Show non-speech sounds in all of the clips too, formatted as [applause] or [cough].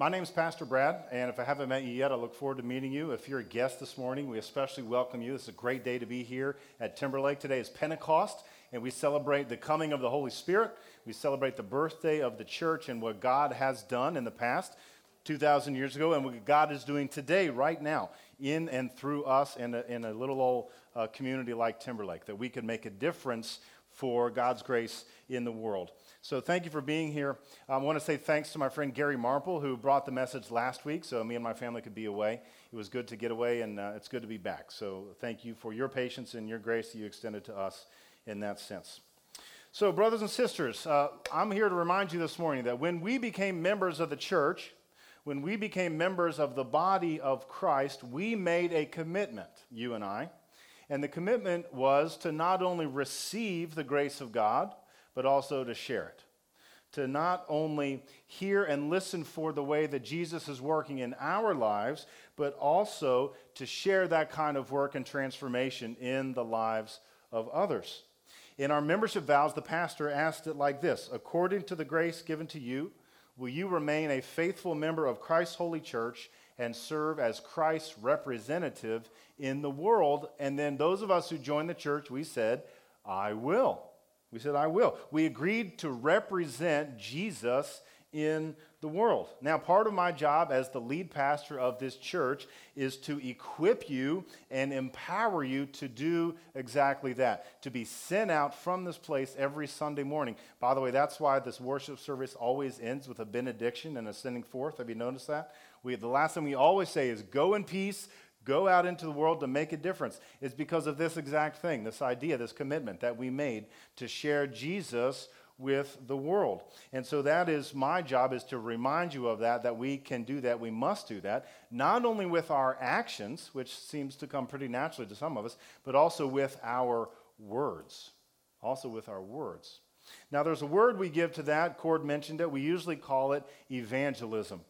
My name is Pastor Brad, and if I haven't met you yet, I look forward to meeting you. If you're a guest this morning, we especially welcome you. It's a great day to be here at Timberlake. Today is Pentecost, and we celebrate the coming of the Holy Spirit. We celebrate the birthday of the church and what God has done in the past, 2,000 years ago, and what God is doing today, right now, in and through us in a, in a little old uh, community like Timberlake, that we can make a difference for God's grace in the world. So thank you for being here. I want to say thanks to my friend Gary Marple, who brought the message last week so me and my family could be away. It was good to get away, and uh, it's good to be back. So thank you for your patience and your grace that you extended to us in that sense. So, brothers and sisters, uh, I'm here to remind you this morning that when we became members of the church, when we became members of the body of Christ, we made a commitment, you and I. And the commitment was to not only receive the grace of God, but also to share it. To not only hear and listen for the way that Jesus is working in our lives, but also to share that kind of work and transformation in the lives of others. In our membership vows, the pastor asked it like this According to the grace given to you, will you remain a faithful member of Christ's holy church and serve as Christ's representative in the world? And then those of us who joined the church, we said, I will. We said, I will. We agreed to represent Jesus in the world. Now, part of my job as the lead pastor of this church is to equip you and empower you to do exactly that, to be sent out from this place every Sunday morning. By the way, that's why this worship service always ends with a benediction and a sending forth. Have you noticed that? We, the last thing we always say is, Go in peace, go out into the world to make a difference is because of this exact thing, this idea, this commitment that we made to share Jesus with the world. And so that is my job is to remind you of that that we can do that, we must do that, not only with our actions, which seems to come pretty naturally to some of us, but also with our words. Also with our words. Now there's a word we give to that, Cord mentioned it, we usually call it evangelism.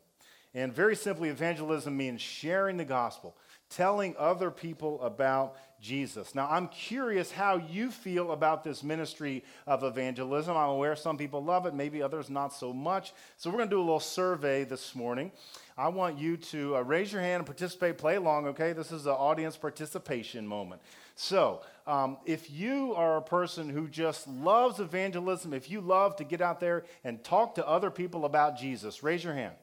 And very simply evangelism means sharing the gospel telling other people about Jesus. Now, I'm curious how you feel about this ministry of evangelism. I'm aware some people love it, maybe others not so much. So, we're going to do a little survey this morning. I want you to uh, raise your hand and participate, play along, okay? This is an audience participation moment. So, um, if you are a person who just loves evangelism, if you love to get out there and talk to other people about Jesus, raise your hand.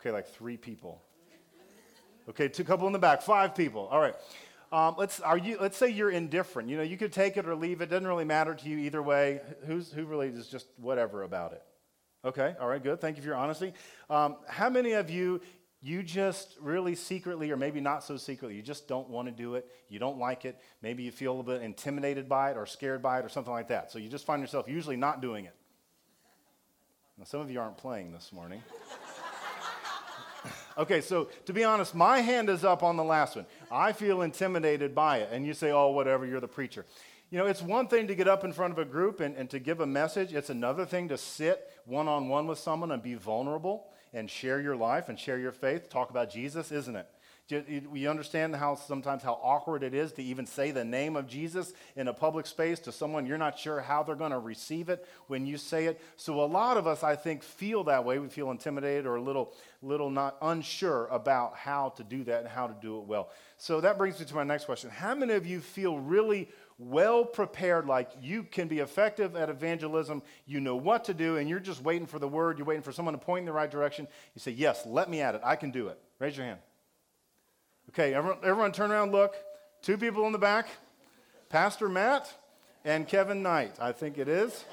Okay, like three people. Okay, two couple in the back, five people. All right. Um, let's, are you, let's say you're indifferent. You know, you could take it or leave it. Doesn't really matter to you either way. Who's, who really is just whatever about it? Okay, all right, good. Thank you for your honesty. Um, how many of you, you just really secretly, or maybe not so secretly, you just don't want to do it, you don't like it, maybe you feel a little bit intimidated by it or scared by it or something like that. So you just find yourself usually not doing it. Now, some of you aren't playing this morning. [laughs] Okay, so to be honest, my hand is up on the last one. I feel intimidated by it. And you say, oh, whatever, you're the preacher. You know, it's one thing to get up in front of a group and, and to give a message, it's another thing to sit one on one with someone and be vulnerable and share your life and share your faith, talk about Jesus, isn't it? We understand how sometimes how awkward it is to even say the name of Jesus in a public space to someone you're not sure how they're going to receive it when you say it. So a lot of us, I think, feel that way. We feel intimidated or a little, little not unsure about how to do that and how to do it well. So that brings me to my next question: How many of you feel really well prepared, like you can be effective at evangelism, you know what to do, and you're just waiting for the word, you're waiting for someone to point in the right direction. You say, Yes, let me at it. I can do it. Raise your hand. Okay, everyone, everyone turn around, look. Two people in the back Pastor Matt and Kevin Knight, I think it is.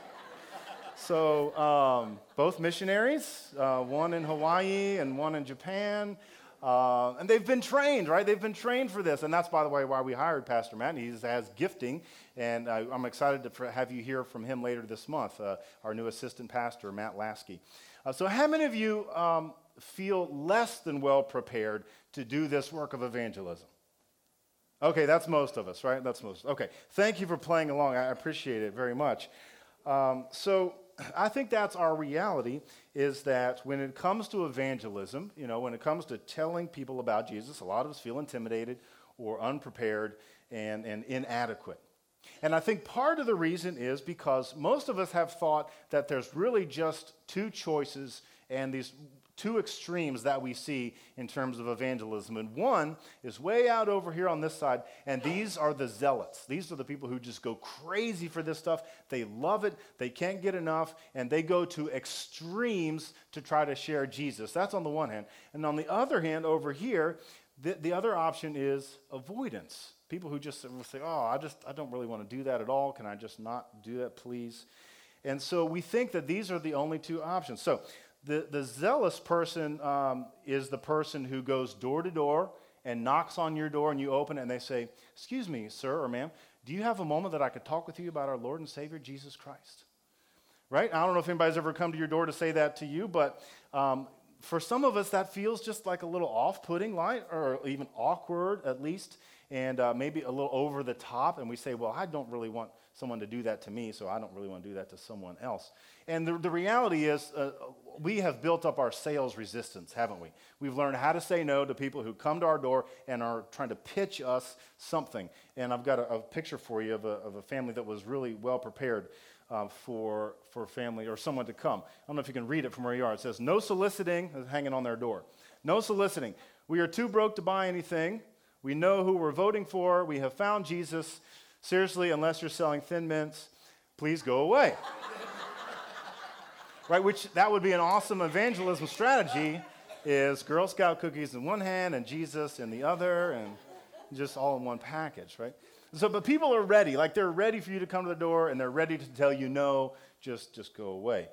So, um, both missionaries, uh, one in Hawaii and one in Japan. Uh, and they've been trained, right? They've been trained for this. And that's, by the way, why we hired Pastor Matt. He has gifting. And uh, I'm excited to have you hear from him later this month, uh, our new assistant pastor, Matt Lasky. Uh, so, how many of you um, feel less than well prepared to do this work of evangelism? Okay, that's most of us, right? That's most. Okay, thank you for playing along. I appreciate it very much. Um, so I think that's our reality is that when it comes to evangelism, you know, when it comes to telling people about Jesus, a lot of us feel intimidated or unprepared and, and inadequate. And I think part of the reason is because most of us have thought that there's really just two choices and these two extremes that we see in terms of evangelism. And one is way out over here on this side, and these are the zealots. These are the people who just go crazy for this stuff. They love it, they can't get enough, and they go to extremes to try to share Jesus. That's on the one hand. And on the other hand, over here, the, the other option is avoidance. People who just say, oh, I just, I don't really want to do that at all. Can I just not do that, please? And so we think that these are the only two options. So the, the zealous person um, is the person who goes door to door and knocks on your door and you open it and they say, Excuse me, sir or ma'am, do you have a moment that I could talk with you about our Lord and Savior, Jesus Christ? Right? I don't know if anybody's ever come to your door to say that to you, but um, for some of us, that feels just like a little off putting, or even awkward at least, and uh, maybe a little over the top. And we say, Well, I don't really want someone to do that to me, so I don't really want to do that to someone else. And the, the reality is, uh, we have built up our sales resistance, haven't we? We've learned how to say no to people who come to our door and are trying to pitch us something. And I've got a, a picture for you of a, of a, family that was really well prepared uh, for, for family or someone to come. I don't know if you can read it from where you are. It says, No soliciting, hanging on their door. No soliciting. We are too broke to buy anything. We know who we're voting for. We have found Jesus. Seriously, unless you're selling thin mints, please go away [laughs] right? Which that would be an awesome evangelism strategy is Girl Scout cookies in one hand and Jesus in the other and just all in one package, right? So, but people are ready. Like they're ready for you to come to the door and they're ready to tell you no, just, just go away.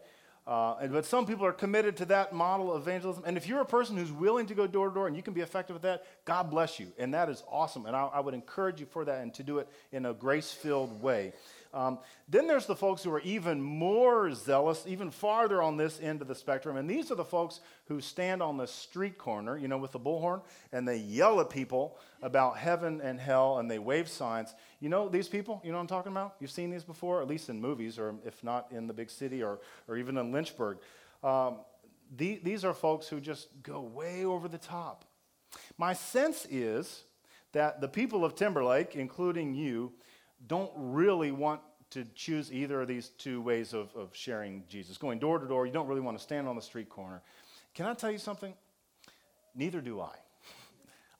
Uh, and, but some people are committed to that model of evangelism. And if you're a person who's willing to go door to door and you can be effective with that, God bless you. And that is awesome. And I, I would encourage you for that and to do it in a grace filled way. Um, then there's the folks who are even more zealous, even farther on this end of the spectrum. And these are the folks who stand on the street corner, you know, with the bullhorn, and they yell at people about heaven and hell, and they wave signs. You know these people? You know what I'm talking about? You've seen these before, at least in movies, or if not in the big city, or, or even in Lynchburg. Um, the, these are folks who just go way over the top. My sense is that the people of Timberlake, including you, don't really want to choose either of these two ways of, of sharing Jesus. Going door to door, you don't really want to stand on the street corner. Can I tell you something? Neither do I.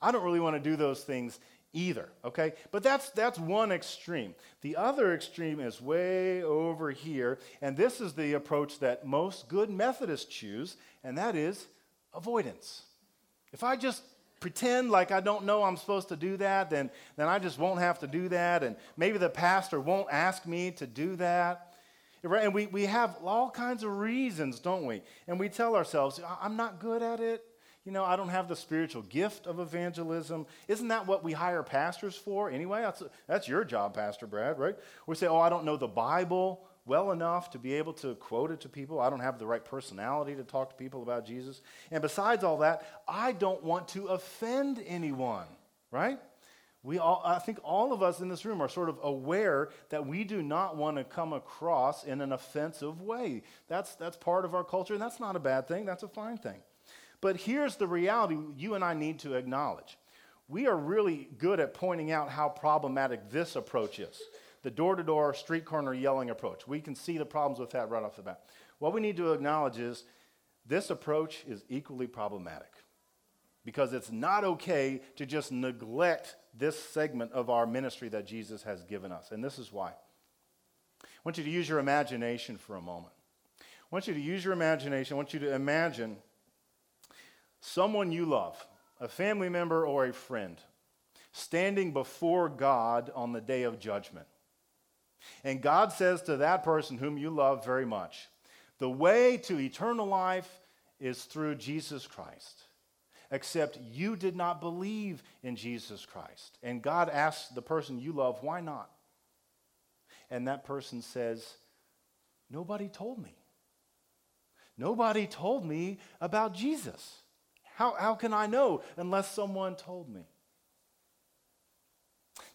I don't really want to do those things either, okay? But that's, that's one extreme. The other extreme is way over here, and this is the approach that most good Methodists choose, and that is avoidance. If I just pretend like I don't know I'm supposed to do that, then, then I just won't have to do that. And maybe the pastor won't ask me to do that. And we, we have all kinds of reasons, don't we? And we tell ourselves, I'm not good at it. You know, I don't have the spiritual gift of evangelism. Isn't that what we hire pastors for anyway? That's, that's your job, Pastor Brad, right? We say, oh, I don't know the Bible well enough to be able to quote it to people. I don't have the right personality to talk to people about Jesus. And besides all that, I don't want to offend anyone, right? We all, I think all of us in this room are sort of aware that we do not want to come across in an offensive way. That's, that's part of our culture, and that's not a bad thing, that's a fine thing. But here's the reality you and I need to acknowledge. We are really good at pointing out how problematic this approach is the door to door, street corner yelling approach. We can see the problems with that right off the bat. What we need to acknowledge is this approach is equally problematic because it's not okay to just neglect this segment of our ministry that Jesus has given us. And this is why. I want you to use your imagination for a moment. I want you to use your imagination. I want you to imagine someone you love, a family member or a friend, standing before God on the day of judgment. And God says to that person whom you love very much, the way to eternal life is through Jesus Christ. Except you did not believe in Jesus Christ. And God asks the person you love, why not? And that person says, Nobody told me. Nobody told me about Jesus. How, how can I know unless someone told me?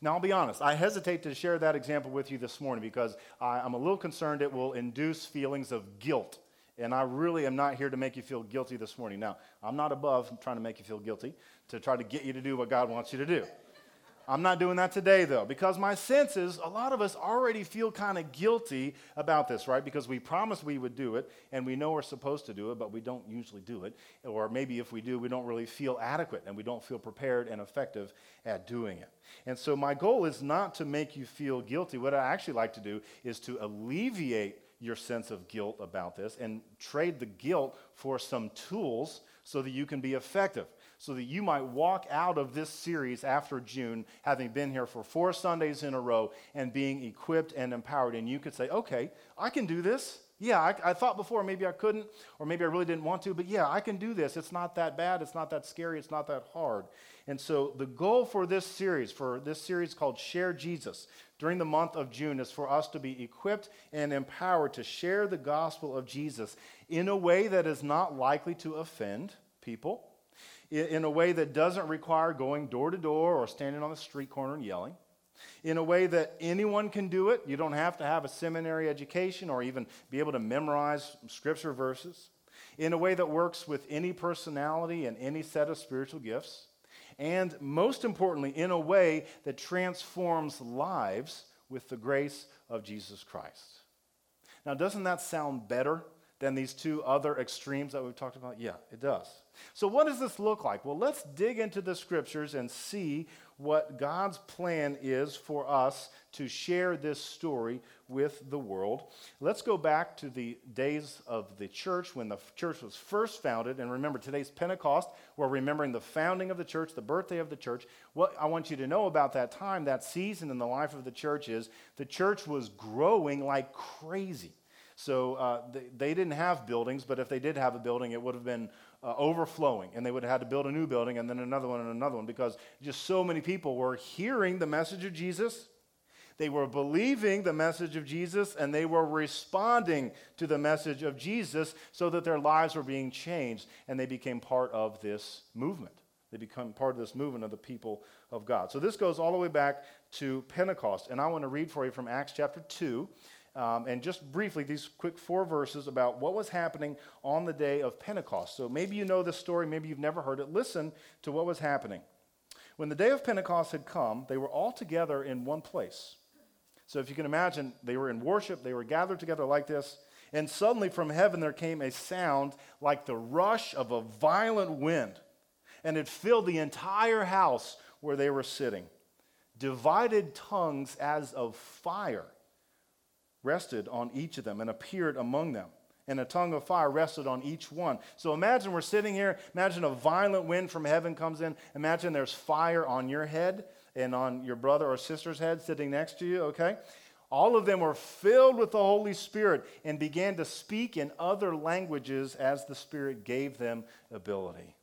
Now, I'll be honest, I hesitate to share that example with you this morning because I, am a little concerned it will induce feelings of guilt. And I really am not here to make you feel guilty this morning. Now, I'm not above trying to make you feel guilty, to try to get you to do what God wants you to do. I'm not doing that today, though, because my sense is a lot of us already feel kind of guilty about this, right? Because we promised we would do it, and we know we're supposed to do it, but we don't usually do it. Or maybe if we do, we don't really feel adequate and we don't feel prepared and effective at doing it. And so, my goal is not to make you feel guilty. What I actually like to do is to alleviate your sense of guilt about this and trade the guilt for some tools so that you can be effective so that you might walk out of this series after June, having been here for four Sundays in a row and being equipped and empowered. And you could say, okay, I can do this. Yeah, I, I, thought before maybe I couldn't, or maybe I really didn't want to, but yeah, I can do this. It's not that bad. It's not that scary. It's not that hard. And so the goal for this series, for this series called Share Jesus, during the month of June, is for us to be equipped and empowered to share the gospel of Jesus in a way that is not likely to offend people in a way that doesn't require going door to door or standing on the street corner and yelling, in a way that anyone can do it. You don't have to have a seminary education or even be able to memorize scripture verses, in a way that works with any personality and any set of spiritual gifts, and most importantly, in a way that transforms lives with the grace of Jesus Christ. Now, doesn't that sound better than these two other extremes that we've talked about? Yeah, it does. So, what does this look like? Well, let's dig into the scriptures and see what God's plan is for us to share this story with the world. Let's go back to the days of the church when the church was first founded. And remember, today's Pentecost. We're remembering the founding of the church, the birthday of the church. What I want you to know about that time, that season in the life of the church is the church was growing like crazy. So uh, they, they, didn't have buildings, but if they did have a building, it would have been uh, overflowing, and they would have had to build a new building and then another one and another one because just so many people were hearing the message of Jesus. They were believing the message of Jesus and they were responding to the message of Jesus so that their lives were being changed and they became part of this movement. They become part of this movement of the people of God. So this goes all the way back to Pentecost. And I want to read for you from Acts chapter 2. Um, and just briefly, these quick four verses about what was happening on the day of Pentecost. So maybe you know this story, maybe you've never heard it. Listen to what was happening. When the day of Pentecost had come, they were all together in one place. So if you can imagine, they were in worship, they were gathered together like this, and suddenly from heaven there came a sound like the rush of a violent wind, and it filled the entire house where they were sitting. Divided tongues as of fire rested on each of them and appeared among them. And a tongue of fire rested on each one. So imagine we're sitting here. Imagine a violent wind from heaven comes in. Imagine there's fire on your head and on your brother or sister's head sitting next to you, okay? All of them were filled with the Holy Spirit and began to speak in other languages as the Spirit gave them ability.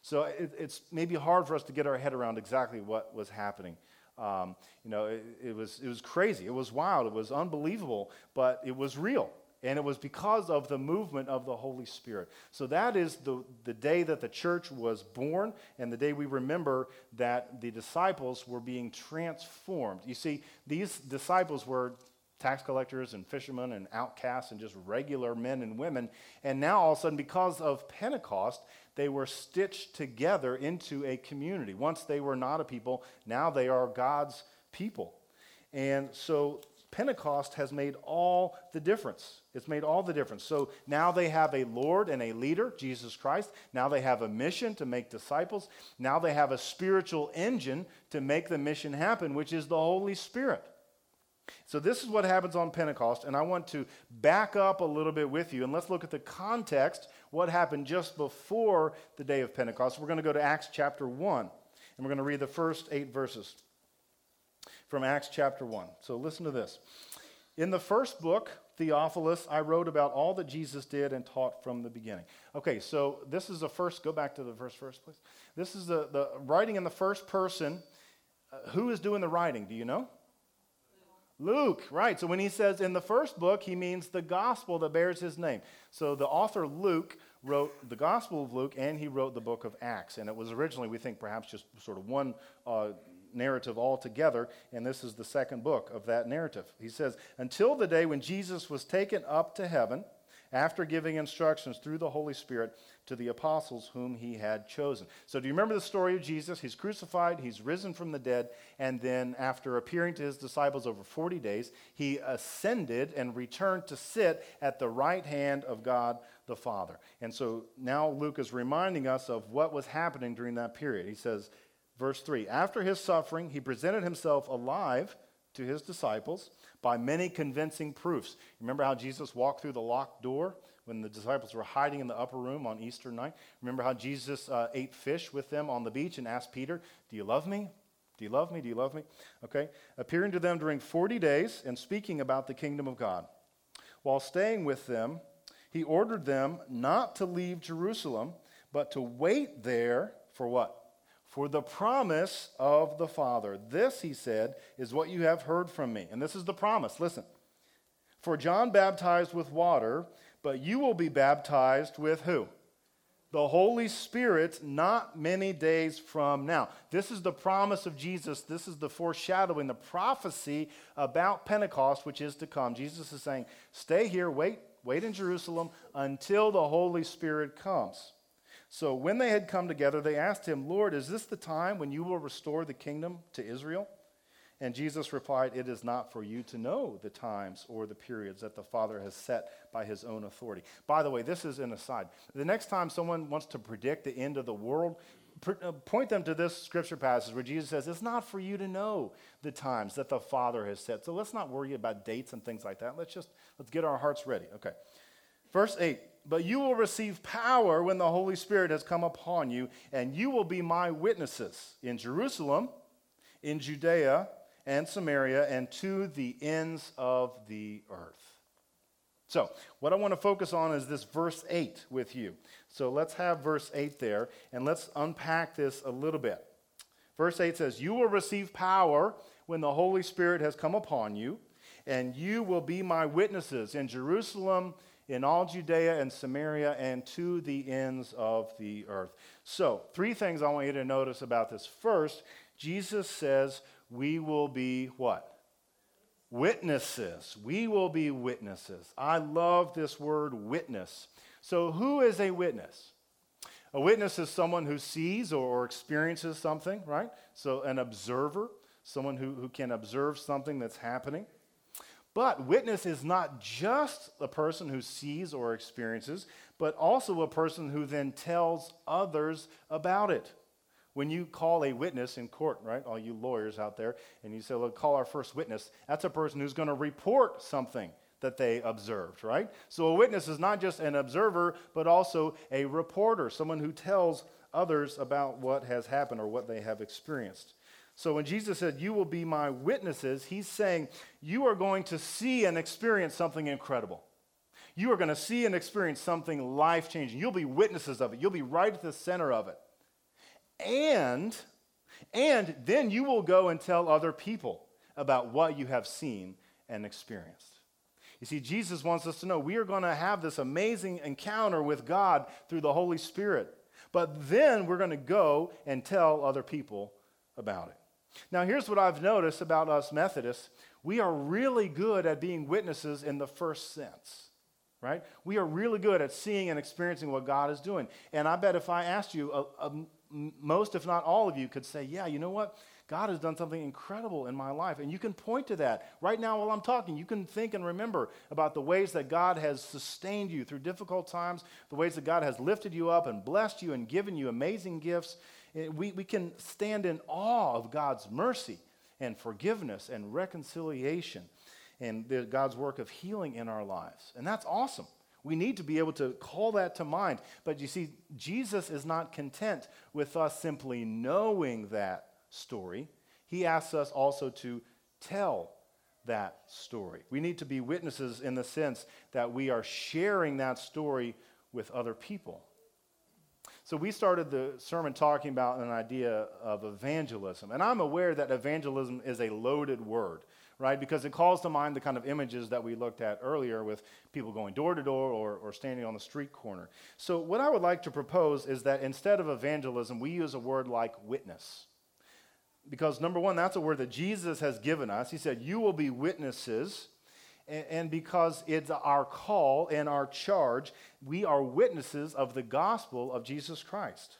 So it, it's maybe hard for us to get our head around exactly what was happening. Um, you know, it, it, was, it was crazy. It was wild. It was unbelievable, but it was real. And it was because of the movement of the Holy Spirit. So that is the, the day that the church was born and the day we remember that the disciples were being transformed. You see, these disciples were tax collectors and fishermen and outcasts and just regular men and women. And now, all of a sudden, because of Pentecost, they were stitched together into a community. Once they were not a people, now they are God's people. And so Pentecost has made all the difference. It's made all the difference. So now they have a Lord and a leader, Jesus Christ. Now they have a mission to make disciples. Now they have a spiritual engine to make the mission happen, which is the Holy Spirit. So, this is what happens on Pentecost, and I want to back up a little bit with you, and let's look at the context, what happened just before the day of Pentecost. We're going to go to Acts chapter 1, and we're going to read the first eight verses from Acts chapter 1. So, listen to this. In the first book, Theophilus, I wrote about all that Jesus did and taught from the beginning. Okay, so this is the first, go back to the first verse, please. This is the, the writing in the first person. Uh, who is doing the writing? Do you know? Luke, right. So when he says in the first book, he means the gospel that bears his name. So the author Luke wrote the Gospel of Luke and he wrote the book of Acts. And it was originally, we think, perhaps just sort of one uh, narrative altogether. And this is the second book of that narrative. He says, Until the day when Jesus was taken up to heaven after giving instructions through the Holy Spirit to the apostles whom he had chosen. So, do you remember the story of Jesus? He's crucified, he's risen from the dead, and then after appearing to his disciples over 40 days, he ascended and returned to sit at the right hand of God the Father. And so now Luke is reminding us of what was happening during that period. He says, verse 3 After his suffering, he presented himself alive to his disciples by many convincing proofs. Remember how Jesus walked through the locked door when the disciples were hiding in the upper room on Easter night? Remember how Jesus uh, ate fish with them on the beach and asked Peter, Do you love me? Do you love me? Do you love me? Okay. Appearing to them during 40 days and speaking about the kingdom of God. While staying with them, he ordered them not to leave Jerusalem, but to wait there for what? For the promise of the Father. This, he said, is what you have heard from me. And this is the promise. Listen. For John baptized with water, but you will be baptized with who? The Holy Spirit not many days from now. This is the promise of Jesus. This is the foreshadowing, the prophecy about Pentecost, which is to come. Jesus is saying, Stay here, wait, wait in Jerusalem until the Holy Spirit comes. So when they had come together, they asked him, Lord, is this the time when you will restore the kingdom to Israel? And Jesus replied, It is not for you to know the times or the periods that the Father has set by his own authority. By the way, this is an aside. The next time someone wants to predict the end of the world, uh, point them to this scripture passage where Jesus says, It's not for you to know the times that the Father has set. So let's not worry about dates and things like that. Let's just let's get our hearts ready. Okay. Verse 8 but you will receive power when the Holy Spirit has come upon you, and you will be my witnesses in Jerusalem, in Judea, and Samaria, and to the ends of the earth. So, what I want to focus on is this verse 8 with you. So, let's have verse 8 there, and let's unpack this a little bit. Verse 8 says, You will receive power when the Holy Spirit has come upon you, and you will be my witnesses in Jerusalem in all Judea and Samaria and to the ends of the earth. So, three things I want you to notice about this. First, Jesus says we will be what? Witnesses. We will be witnesses. I love this word witness. So, who is a witness? A witness is someone who sees or experiences something, right? So, an observer, someone who, who can observe something that's happening. But witness is not just a person who sees or experiences, but also a person who then tells others about it. When you call a witness in court, right, all you lawyers out there, and you say, well, call our first witness, that's a person who's going to report something that they observed, right? So a witness is not just an observer, but also a reporter, someone who tells others about what has happened or what they have experienced. So when Jesus said, You will be my witnesses, he's saying, You are going to see and experience something incredible. You are going to see and experience something life changing. You'll be witnesses of it. You'll be right at the center of it. And, and then you will go and tell other people about what you have seen and experienced. You see, Jesus wants us to know we are going to have this amazing encounter with God through the Holy Spirit. But then we're going to go and tell other people about it. Now, here's what I've noticed about us Methodists we are really good at being witnesses in the first sense, right? We are really good at seeing and experiencing what God is doing. And I bet if I asked you, most, if not all of you, could say, Yeah, you know what? God has done something incredible in my life. And you can point to that. Right now, while I'm talking, you can think and remember about the ways that God has sustained you through difficult times, the ways that God has lifted you up and blessed you and given you amazing gifts. Eh, we, we can stand in awe of God's mercy and forgiveness and reconciliation and the, God's work of healing in our lives. And that's awesome. We need to be able to call that to mind. But you see, Jesus is not content with us simply knowing that story. He asks us also to tell that story. We need to be witnesses in the sense that we are sharing that story with other people. So we started the sermon talking about an idea of evangelism. And I'm aware that evangelism is a loaded word, right? Because it calls to mind the kind of images that we looked at earlier with people going door to door or, standing on the street corner. So what I would like to propose is that instead of evangelism, we use a word like witness. Because number one, that's a word that Jesus has given us. He said, You will be witnesses. And because it's our call and our charge, we are witnesses of the gospel of Jesus Christ.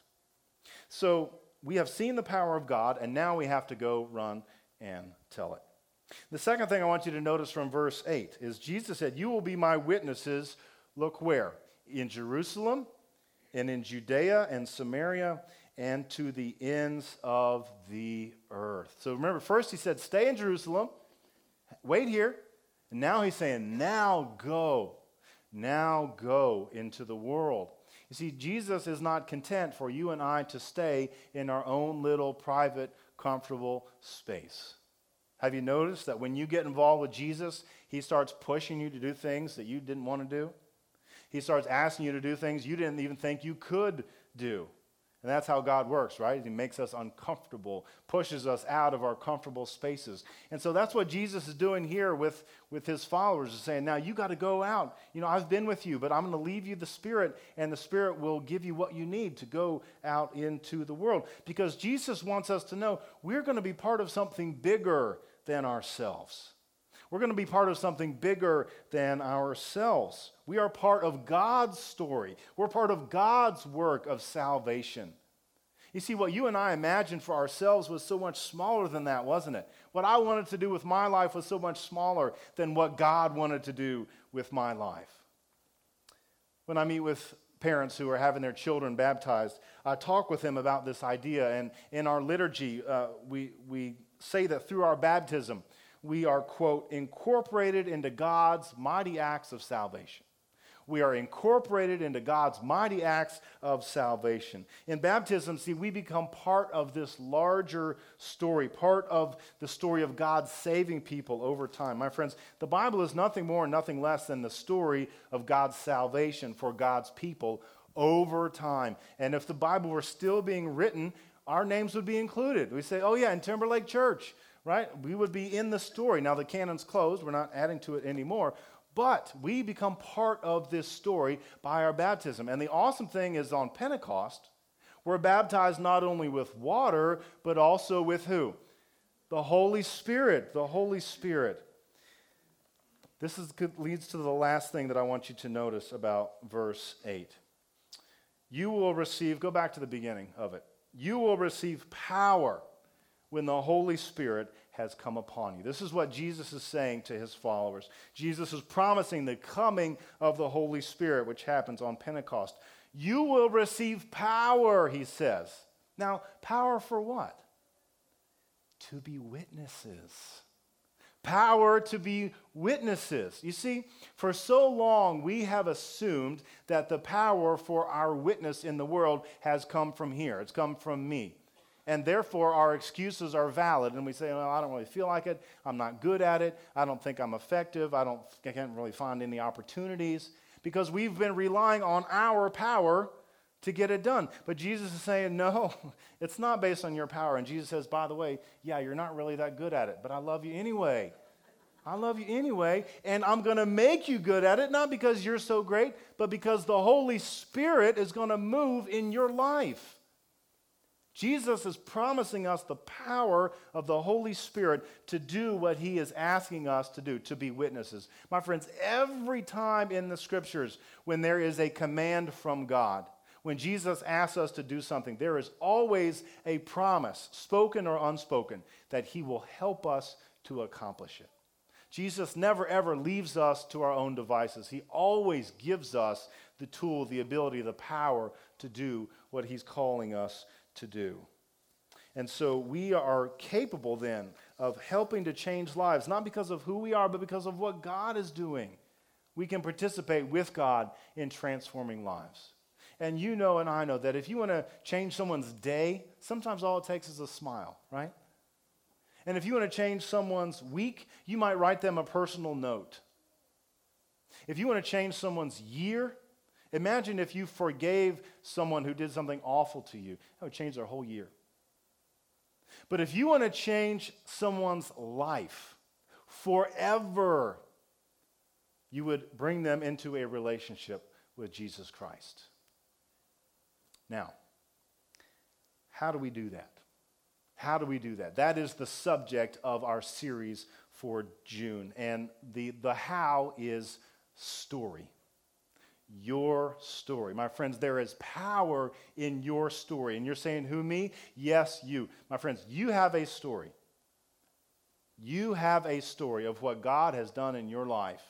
So we have seen the power of God, and now we have to go run and tell it. The second thing I want you to notice from verse 8 is Jesus said, You will be my witnesses. Look where? In Jerusalem, and in Judea and Samaria, and to the ends of the earth. So remember, first he said, Stay in Jerusalem, wait here. And now he's saying, Now go. Now go into the world. You see, Jesus is not content for you and I to stay in our own little private, comfortable space. Have you noticed that when you get involved with Jesus, he starts pushing you to do things that you didn't want to do? He starts asking you to do things you didn't even think you could do. And that's how God works, right? He makes us uncomfortable, pushes us out of our comfortable spaces. And so that's what Jesus is doing here with, with his followers, is saying, now you got to go out. You know, I've been with you, but I'm going to leave you the Spirit, and the Spirit will give you what you need to go out into the world. Because Jesus wants us to know we're going to be part of something bigger than ourselves. We're going to be part of something bigger than ourselves. We are part of God's story. We're part of God's work of salvation. You see, what you and I imagined for ourselves was so much smaller than that, wasn't it? What I wanted to do with my life was so much smaller than what God wanted to do with my life. When I meet with parents who are having their children baptized, I talk with them about this idea. And in our liturgy, uh, we, we say that through our baptism, we are, quote, incorporated into God's mighty acts of salvation. We are incorporated into God's mighty acts of salvation. In baptism, see, we become part of this larger story, part of the story of God saving people over time. My friends, the Bible is nothing more and nothing less than the story of God's salvation for God's people over time. And if the Bible were still being written, our names would be included. We say, oh, yeah, in Timberlake Church, right? We would be in the story. Now the canon's closed, we're not adding to it anymore, but we become part of this story by our baptism. And the awesome thing is on Pentecost, we're baptized not only with water, but also with who? The Holy Spirit. The Holy Spirit. This is, leads to the last thing that I want you to notice about verse 8. You will receive, go back to the beginning of it. You will receive power when the Holy Spirit has come upon you. This is what Jesus is saying to his followers. Jesus is promising the coming of the Holy Spirit, which happens on Pentecost. You will receive power, he says. Now, power for what? To be witnesses. Power to be witnesses. You see, for so long we have assumed that the power for our witness in the world has come from here. It's come from me and therefore our excuses are valid. And we say well i don't really feel like it. I'm not good at it. I don't think i'm effective. I don't i can't really find any opportunities. Because we've been relying on our power to get it done. But jesus is saying no [laughs] it's not based on your power. And jesus says by the way yeah you're not really that good at it but i love you anyway. I love you anyway, and I'm going to make you good at it, not because you're so great, but because the Holy Spirit is going to move in your life. Jesus is promising us the power of the Holy Spirit to do what he is asking us to do, to be witnesses. My friends, every time in the scriptures when there is a command from God, when Jesus asks us to do something, there is always a promise, spoken or unspoken, that he will help us to accomplish it. Jesus never ever leaves us to our own devices. He always gives us the tool, the ability, the power to do what he's calling us to do. And so we are capable then of helping to change lives, not because of who we are, but because of what God is doing. We can participate with God in transforming lives. And you know, and I know that if you want to change someone's day, sometimes all it takes is a smile, right? And if you want to change someone's week, you might write them a personal note. If you want to change someone's year, Imagine if you forgave someone who did something awful to you. That would change their whole year. But if you want to change someone's life forever, you would bring them into a relationship with Jesus Christ. Now, how do we do that? How do we do that? That is the subject of our series for June. And the, the how is story. Your story. My friends, there is power in your story. And you're saying, who, me? Yes, you. My friends, you have a story. You have a story of what God has done in your life.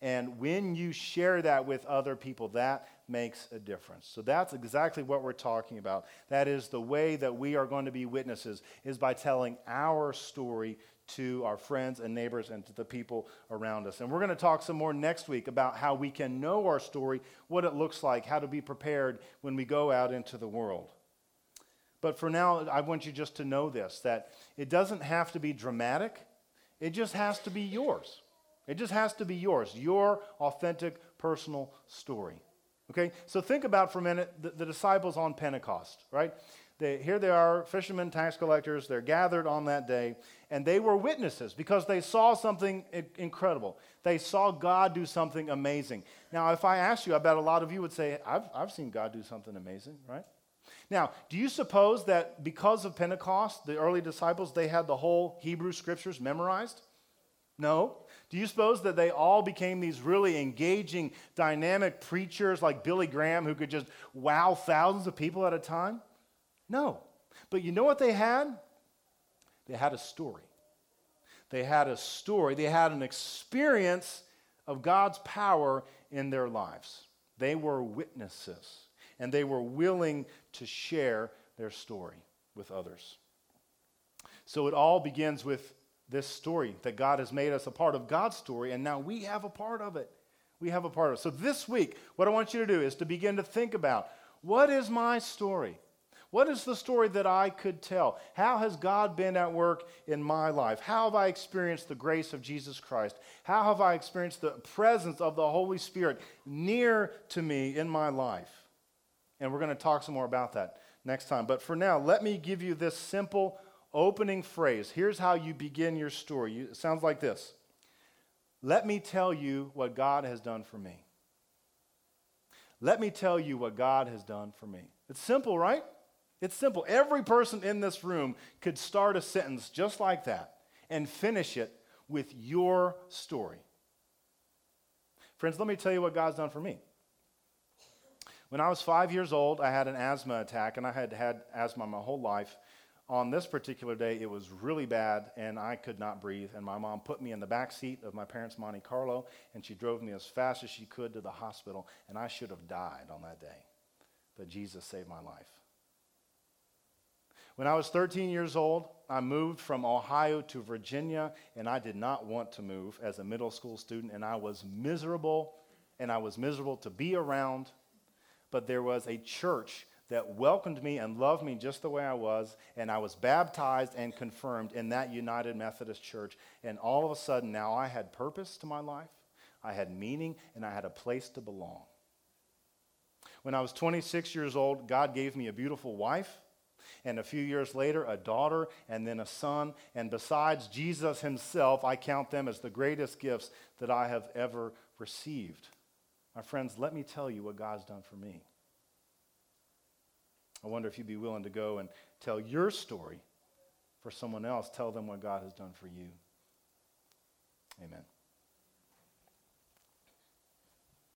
And when you share that with other people, that makes a difference. So that's exactly what we're talking about. That is the way that we are going to be witnesses is by telling our story to our friends and neighbors and to the people around us. And we're going to talk some more next week about how we can know our story, what it looks like, how to be prepared when we go out into the world. But for now, I want you just to know this that it doesn't have to be dramatic, it just has to be yours. It just has to be yours, your authentic personal story. Okay? So think about for a minute the, the disciples on Pentecost, right? They, here they are, fishermen, tax collectors, they're gathered on that day, and they were witnesses because they saw something incredible. They saw God do something amazing. Now, if I asked you, I bet a lot of you would say, I've, I've seen God do something amazing, right? Now, do you suppose that because of Pentecost, the early disciples, they had the whole Hebrew scriptures memorized? No. Do you suppose that they all became these really engaging, dynamic preachers like Billy Graham who could just wow thousands of people at a time? No. But you know what they had? They had a story. They had a story. They had an experience of God's power in their lives. They were witnesses, and they were willing to share their story with others. So it all begins with this story that God has made us a part of God's story, and now we have a part of it. We have a part of it. So this week, what I want you to do is to begin to think about what is my story? What is the story that I could tell? How has God been at work in my life? How have I experienced the grace of Jesus Christ? How have I experienced the presence of the Holy Spirit near to me in my life? And we're going to talk some more about that next time. But for now, let me give you this simple opening phrase. Here's how you begin your story. it sounds like this Let me tell you what God has done for me. Let me tell you what God has done for me. It's simple, right? It's simple. Every person in this room could start a sentence just like that and finish it with your story. Friends, let me tell you what God's done for me. When I was five years old, I had an asthma attack, and I had had asthma my whole life on this particular day, it was really bad and I could not breathe. And my mom put me in the back seat of my parents' Monte Carlo and she drove me as fast as she could to the hospital. And I should have died on that day. But Jesus saved my life. When I was 13 years old, I moved from Ohio to Virginia, and I did not want to move as a middle school student, and I was miserable, and I was miserable to be around. But there was a church that welcomed me and loved me just the way I was, and I was baptized and confirmed in that United Methodist Church. And all of a sudden, now I had purpose to my life, I had meaning, and I had a place to belong. When I was 26 years old, God gave me a beautiful wife. And a few years later, a daughter and then a son. And besides Jesus himself, I count them as the greatest gifts that I have ever received. My friends, let me tell you what God's done for me. I wonder if you'd be willing to go and tell your story for someone else. Tell them what God has done for you. Amen.